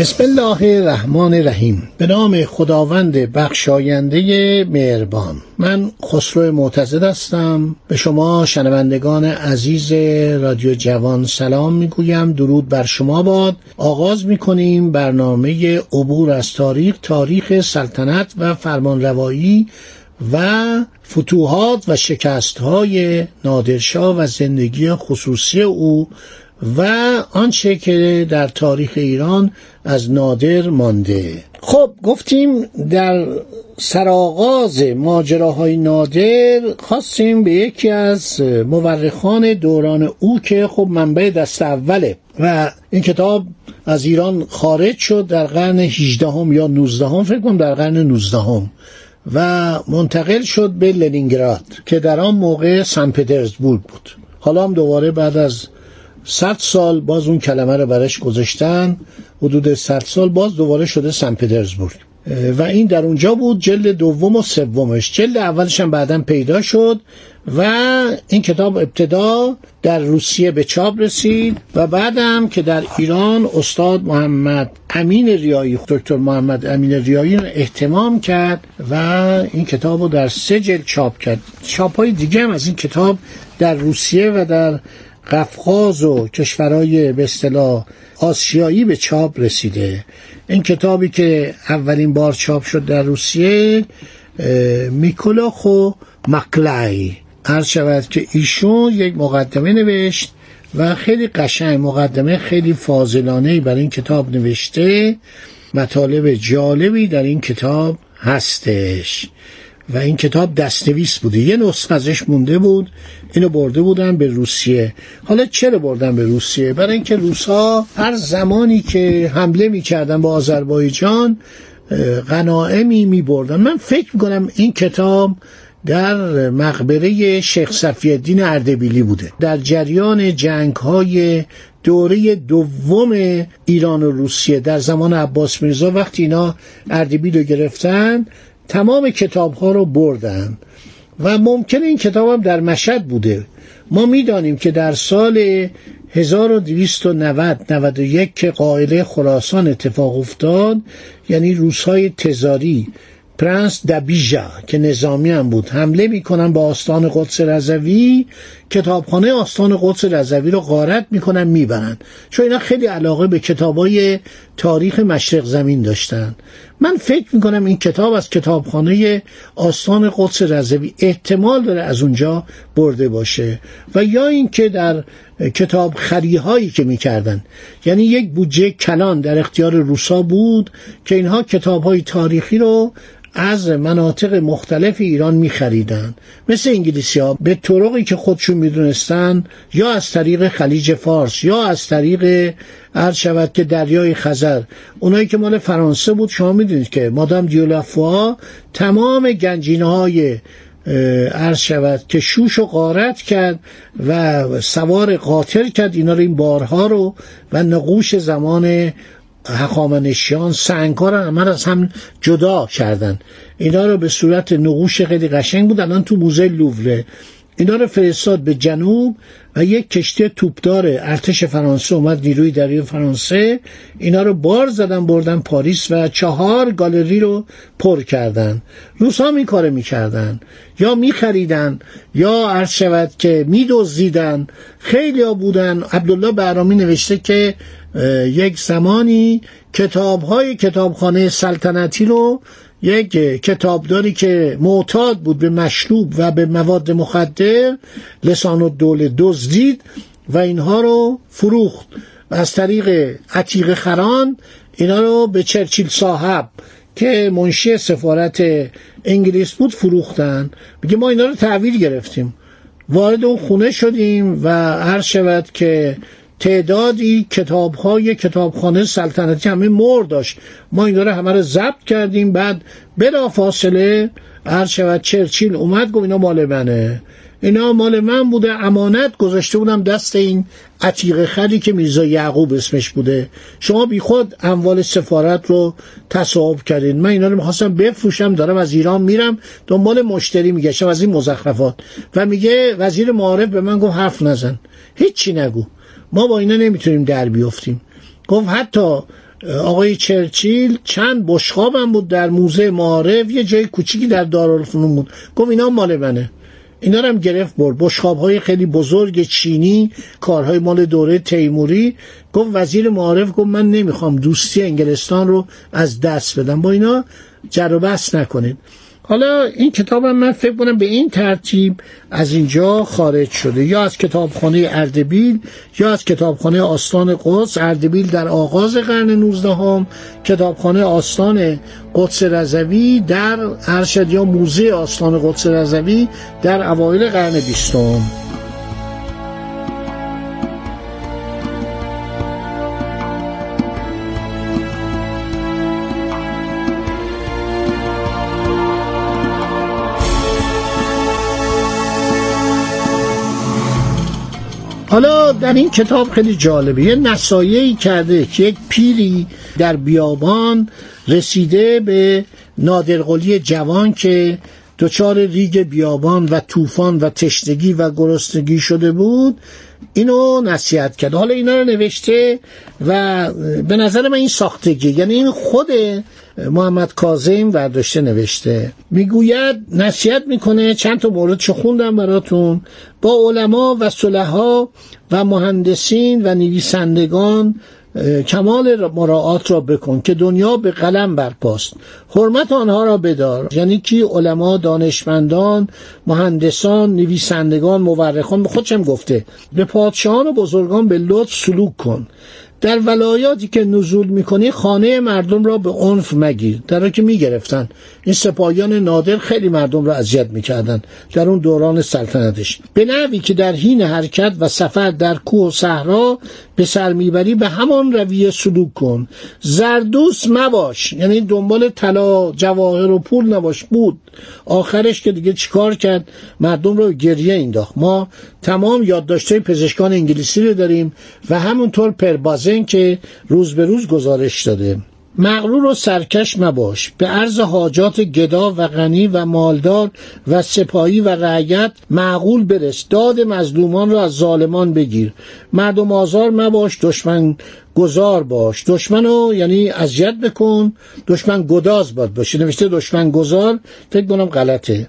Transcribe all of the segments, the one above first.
بسم الله الرحمن الرحیم. به نام خداوند بخشاینده مهربان. من خسرو معتزد هستم. به شما شنوندگان عزیز رادیو جوان سلام می‌گویم. درود بر شما باد. آغاز می‌کنیم برنامه عبور از تاریخ تاریخ سلطنت و فرمانروایی و فتوحات و شکست های نادرشاه و زندگی خصوصی او و آنچه که در تاریخ ایران از نادر مانده. خب گفتیم در سرآغاز ماجراهای نادر خواستیم به یکی از مورخان دوران او که خب منبع دست اوله و این کتاب از ایران خارج شد در قرن 18 هم یا 19 هم فکر کنم در قرن 19 هم و منتقل شد به لنینگراد که در آن موقع سن پترزبورگ بود. حالا هم دوباره بعد از صد سال باز اون کلمه رو برش گذاشتن. حدود صد سال باز دوباره شده سن پترزبورگ. و این در اونجا بود جلد دوم و سومش. جلد اولش هم بعدا پیدا شد و این کتاب ابتدا در روسیه به چاپ رسید و بعدم که در ایران استاد محمد امین ریایی دکتر محمد امین ریایی رو احتمام کرد و این کتاب رو در سه جلد چاپ کرد. چاپ های دیگه هم از این کتاب در روسیه و در قفقاز و کشورهای به اصطلاح آسیایی به چاپ رسیده. این کتابی که اولین بار چاپ شد در روسیه میکولاخ و مکلای عرض شود که ایشون یک مقدمه نوشت و خیلی قشنگ مقدمه خیلی فاضلانه بر این کتاب نوشته. مطالب جالبی در این کتاب هستش. و این کتاب دستنویس بوده. یه نسخه ازش مونده بود. اینو برده بودن به روسیه. حالا چرا بردن به روسیه؟ برای اینکه روسا هر زمانی که حمله می‌کردن با آذربایجان غنائمی میبردن. من فکر می‌کنم این کتاب در مقبره شیخ صفی الدین اردبیلی بوده. در جریان جنگ های دوره دوم ایران و روسیه در زمان عباس میرزا وقتی اینا اردبیل رو گرفتن تمام کتاب ها رو بردن و ممکنه این کتاب هم در مشهد بوده. ما می‌دانیم که در سال 1290 91 که قائله خراسان اتفاق افتاد یعنی روسهای تزاری پرنس دبیژا که نظامی هم بود حمله می‌کنن با آستان قدس رضوی کتابخانه آستان قدس رضوی رو غارت می‌کنن می‌برن. چون اینا خیلی علاقه به کتابای تاریخ مشرق زمین داشتن. من فکر می‌کنم این کتاب از کتابخانه آستان قدس رضوی احتمال داره از اونجا برده باشه. و یا اینکه در کتاب خریهایی که می‌کردن. یعنی یک بودجه کلان در اختیار روسا بود که اینها کتاب های تاریخی رو از مناطق مختلف ایران می خریدن مثل انگلیسی ها به طرقی که خودشون می‌دونستن یا از طریق خلیج فارس یا از طریق عرض شود که دریای خزر. اونایی که مال فرانسه بود شما می‌دونید که مادام دیولافوا تمام گنجینه های عرض شود که شوش و غارت کرد و سوار قاطر کرد. اینا رو این بارها رو و نقوش زمان هخامنشیان سنگ ها رو همه از هم جدا کردن. اینا رو به صورت نقوش خیلی قشنگ بود. الان تو موزه لووره. اینا رو فرستاد به جنوب و یک کشتی توپدار ارتش فرانسه اومد نیروی دریای فرانسه. اینا رو بار زدن بردن پاریس و چهار گالری رو پر کردن. روس ها این کار می‌کردن. یا میخریدن یا عرض شود که میدزدیدن. خیلی ها بودن. عبدالله برامی نوشته که یک زمانی کتاب های کتابخانه سلطنتی رو یک کتابداری که معتاد بود به مشروب و به مواد مخدر لسان الدوله دزدید و اینها رو فروخت. و از طریق عتیق خران اینا رو به چرچیل صاحب که منشی سفارت انگلیس بود فروختن. میگه ما اینا رو تحویل گرفتیم. وارد اون خونه شدیم و هر شود که تعدادی کتاب های کتابخانه سلطنتی همه مر داشت. ما این رو همه رو ضبط کردیم بعد بلا فاصله هر شود چرچیل اومد گفت اینا مال منه. اینا مال من بوده امانت گذاشته بودم دست این عتیق خری که میرزا یعقوب اسمش بوده. شما بی خود اموال سفارت رو تصاحب کردین. من اینا رو می‌خواستم بفروشم دارم از ایران میرم دنبال مشتری میگشم از این مزخرفات. و میگه وزیر معارف به من گفت حرف نزن. هیچی نگو. ما با اینا نمی‌تونیم در بیفتیم گفت حتی آقای چرچیل چند بشخابم بود در موزه معارف یه جای کوچیکی در دارالفنون بود. گفت اینا مال منه. اینا رو هم گرفت برد. بشخاب های خیلی بزرگ چینی کارهای مال دوره تیموری. گفت وزیر معارف گفت من نمی‌خوام دوستی انگلستان رو از دست بدم. با اینا جر و بحث نکنید. حالا این کتابم من فکر کنم به این ترتیب از اینجا خارج شده. یا از کتابخانه اردبیل یا از کتابخانه آستان قدس. اردبیل در آغاز قرن 19 هم کتابخانه آستان قدس رضوی در ارشد یا موزه آستان قدس رضوی در اوایل قرن بیستم. حالا در این کتاب خیلی جالبه. یه نسایهی کرده که یک پیری در بیابان رسیده به نادرقلی جوان که دچار ریگ بیابان و طوفان و تشنگی و گرسنگی شده بود. اینو نصیحت کرد. حالا اینا رو نوشته و به نظر من این ساختگی یعنی این خود محمد کاظم ورداشته نوشته. می‌گوید نصیحت می‌کنه چند تا مورد چه خوندم براتون. با علما و صلحا و مهندسین و نویسندگان کمال مراعات را بکن که دنیا به قلم برپاست. حرمت آنها را بدار. یعنی کی؟ علما دانشمندان مهندسان نویسندگان مورخان. به خودشم گفته. به پادشاهان و بزرگان به لطف سلوک کن. در ولایاتی که نزول می‌کنی خانه مردم را به عنف مگیر. در که می‌گرفتن. این سپاهیان نادر خیلی مردم را اذیت می‌کردن در اون دوران سلطنتش. به نوی که در حین حرکت و سفر در کوه و صحرا به سر می‌بری به همان رویه سلوک کن. زردوس مباش. یعنی دنبال طلا جواهر و پول نباش. بود. آخرش که دیگه چیکار کرد؟ مردم رو گریه انداخت. ما تمام یادداشت‌های پزشکان انگلیسی رو داریم و همونطور پربازن که روز به روز گزارش داده. مغرور و سرکش مباش. به عرض حاجات گدا و غنی و مالدار و سپاهی و رعیت معقول برس. داد مظلومان را از ظالمان بگیر. مردم آزار مباش. دشمن گذار باش. دشمنو یعنی اذیت بکن. دشمن گداز باد باشه. نوشته دشمن گذار فکر کنم غلطه.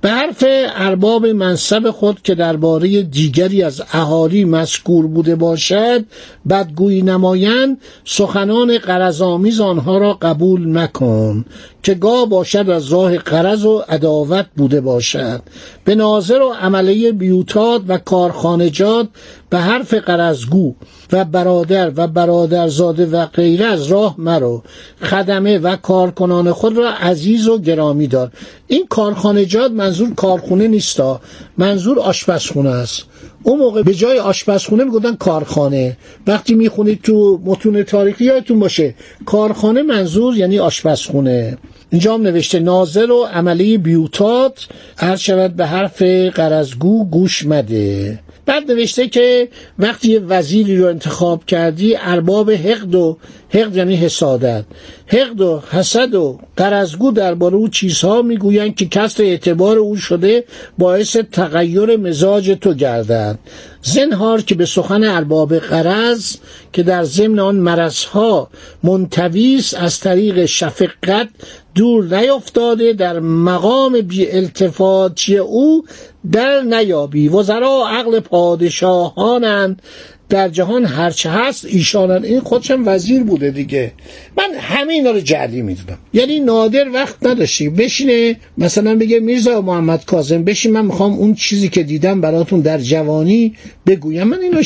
به حرف ارباب منصب خود که درباره دیگری از اهالی مذکور بوده باشد بدگویی نمایند سخنان قرضآمیز آنها را قبول نکن که گاه باشد از راه قرض و عداوت بوده باشد. به ناظر و عمله بیوتاد و کارخانجات به حرف قرضگو و برادر و برادرزاده و غیره از راه مرو. خدمه و کارکنان خود را عزیز و گرامی دار. این کارخانجات منظور کارخونه نیستا منظور آشپزخونه است. اون موقع به جای آشپزخونه می‌گفتن کارخانه. وقتی می‌خونید تو متون تاریخی یادتون باشه کارخانه منظور یعنی آشپزخونه. اینجا هم نوشته ناظر و عملی بیوتات هر شود به حرف قرزگو گوش مده. بعد نوشته که وقتی وزیری رو انتخاب کردی ارباب حقد و حقد یعنی حسادت. حقد و حسد و قرزگو درباره او چیزها می‌گویند که کسر اعتبار او شده باعث تغییر مزاج تو گردد. زنهار که به سخن ارباب قرض که در ضمن آن مرزها منتویس از طریق شفقت دور نیفتاده در مقام بی التفاتی او در نیابی. وزرا عقل پادشاهانند. در جهان هرچه هست ایشانن این خودشم وزیر بوده دیگه. من همه اینا رو جعلی می‌دونم. یعنی نادر وقت نداشتی. بشینه مثلا بگه میرزا محمد کاظم بشین من می‌خوام اون چیزی که دیدم براتون در جوانی بگویم. من اینو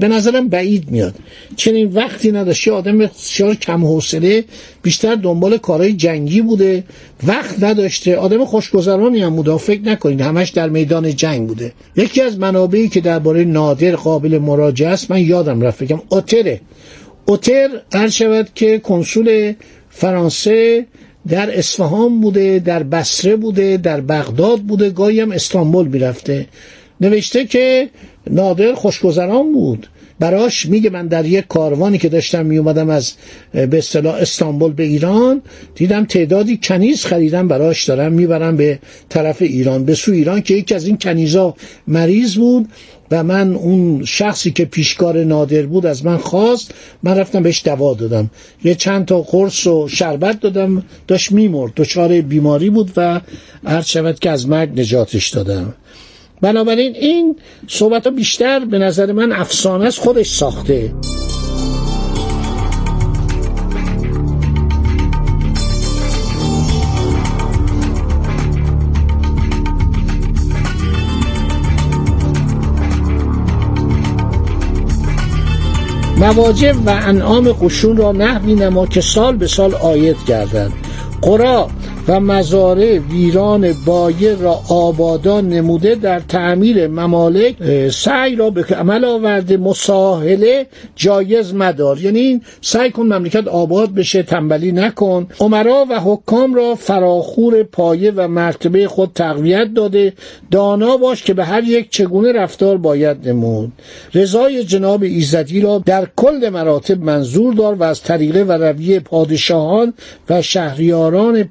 به نظرم بعید میاد. چنین وقتی نداشتی آدم بسیار کم حوصله بیشتر دنبال کارهای جنگی بوده. وقت نداشته. آدم خوشگذرانی هم بوده. فکر نکنید. همش در میدان جنگ بوده. یکی از منابعی که درباره نادر قابل مراجعه است من یادم رفت. بگم اوتره. اوتر هر شود که کنسول فرانسه در اصفهان بوده در بصره بوده در بغداد بوده. گاهی هم استانبول می‌رفته. نوشته که نادر خوشگذران بود. براش میگه من در یک کاروانی که داشتم میومدم از به اصطلاح استانبول به ایران دیدم تعدادی کنیز خریدم براش دارم می‌برم به طرف ایران به سو ایران که یکی از این کنیزا مریض بود و من اون شخصی که پیشکار نادر بود از من خواست من رفتم بهش دوا دادم. یه چند تا قرص و شربت دادم داشت میمرد. دچار بیماری بود و هر شود که از مرگ نجاتش دادم. بنابراین این صحبت ها بیشتر به نظر من افسانه است خودش ساخته. مواجب و انعام قشون را نحوی نما که سال به سال آید گردند قرا و مزارع ویران بایر را آبادان نموده در تعمیر ممالک سعی را به عمل آورده مساهله جایز مدار. یعنی سعی کن مملکت آباد بشه تنبلی نکن. عمرا و حکام را فراخور پایه و مرتبه خود تقویت داده. دانا باش که به هر یک چگونه رفتار باید نمود. رضای جناب ایزدی را در کل مراتب منظور دار و از طریقه و رویه پادشاهان و شهریاران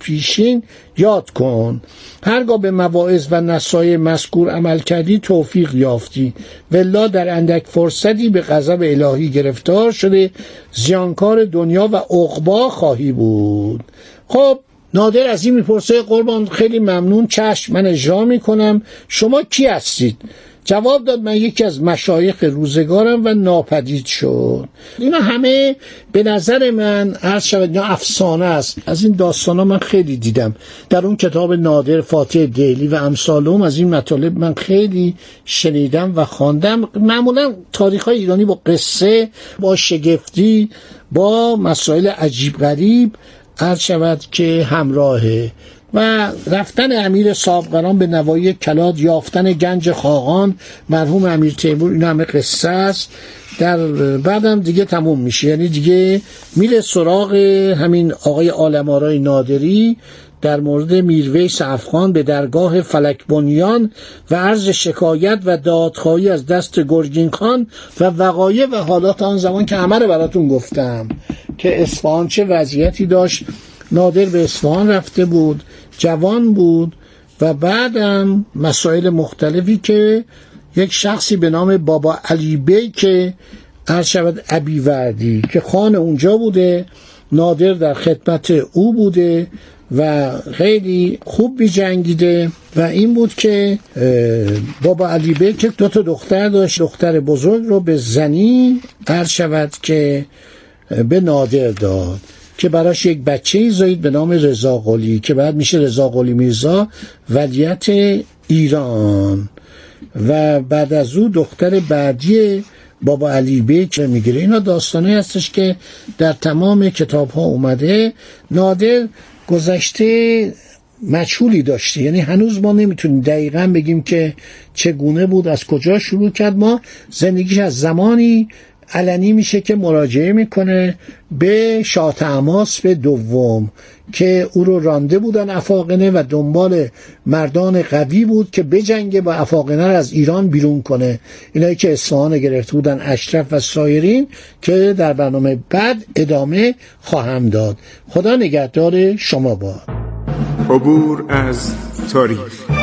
پیشی یاد کن. هرگاه به مواعظ و نصای مذکور عمل کردی توفیق یافتی. ولا در اندک فرصتی به غضب الهی گرفتار شده زیانکار دنیا و عقبا خواهی بود. خب نادر از این می‌پرسه قربان خیلی ممنون چشم من اجرا می‌کنم. شما کی هستید؟ جواب داد من یکی از مشایخ روزگارم و ناپدید شد. اینا همه به نظر من عرض شود یا افسانه است. از این داستان ها من خیلی دیدم. در اون کتاب نادر فاتح دیلی و امثالهم از این مطالب من خیلی شنیدم و خواندم. معمولا تاریخ های ایرانی با قصه با شگفتی با مسائل عجیب غریب عرض شود که همراهه. و رفتن امیر صابقران به نوایی کلاد یافتن گنج خاقان مرحوم امیر تیمور این همه قصه است. در بعدم دیگه تموم میشه. یعنی دیگه میره سراغ همین آقای آلمارای نادری در مورد میرویس افغان به درگاه فلک بنیان و عرض شکایت و دادخواهی از دست گرگین خان و وقایع و حالات آن زمان که همه رو براتون گفتم که اصفهان چه وضعیتی داشت. نادر به اصفهان رفته بود. جوان بود و بعدم مسائل مختلفی که یک شخصی به نام بابا علی بی که عرض شود ابی وردی که خان اونجا بوده نادر در خدمت او بوده و خیلی خوب بی جنگیده و این بود که بابا علی بی که دو تا دختر داشت دختر بزرگ رو به زنی عرض شود که به نادر داد. که براش یک بچه زایید به نام رضا قلی که بعد میشه رضا قلی میرزا ولیت ایران. و بعد از او دختر بعدی بابا علی بیک می‌گیره. اینا داستانه هستش که در تمام کتاب ها اومده. نادر گذشته مجهولی داشته. یعنی هنوز ما نمی‌تونیم دقیقا بگیم که چگونه بود از کجا شروع کرد. ما زندگیش از زمانی علنی میشه که مراجعه می‌کنه به شاه به دوم که او رو رانده بودن افاقنه و دنبال مردان قوی بود که بجنگه با افاقنه از ایران بیرون کنه. اینایی که اصفهان گرفته بودن اشرف و سایرین که در برنامه بعد ادامه خواهم داد. خدا نگهدار شما با عبور از تاریخ.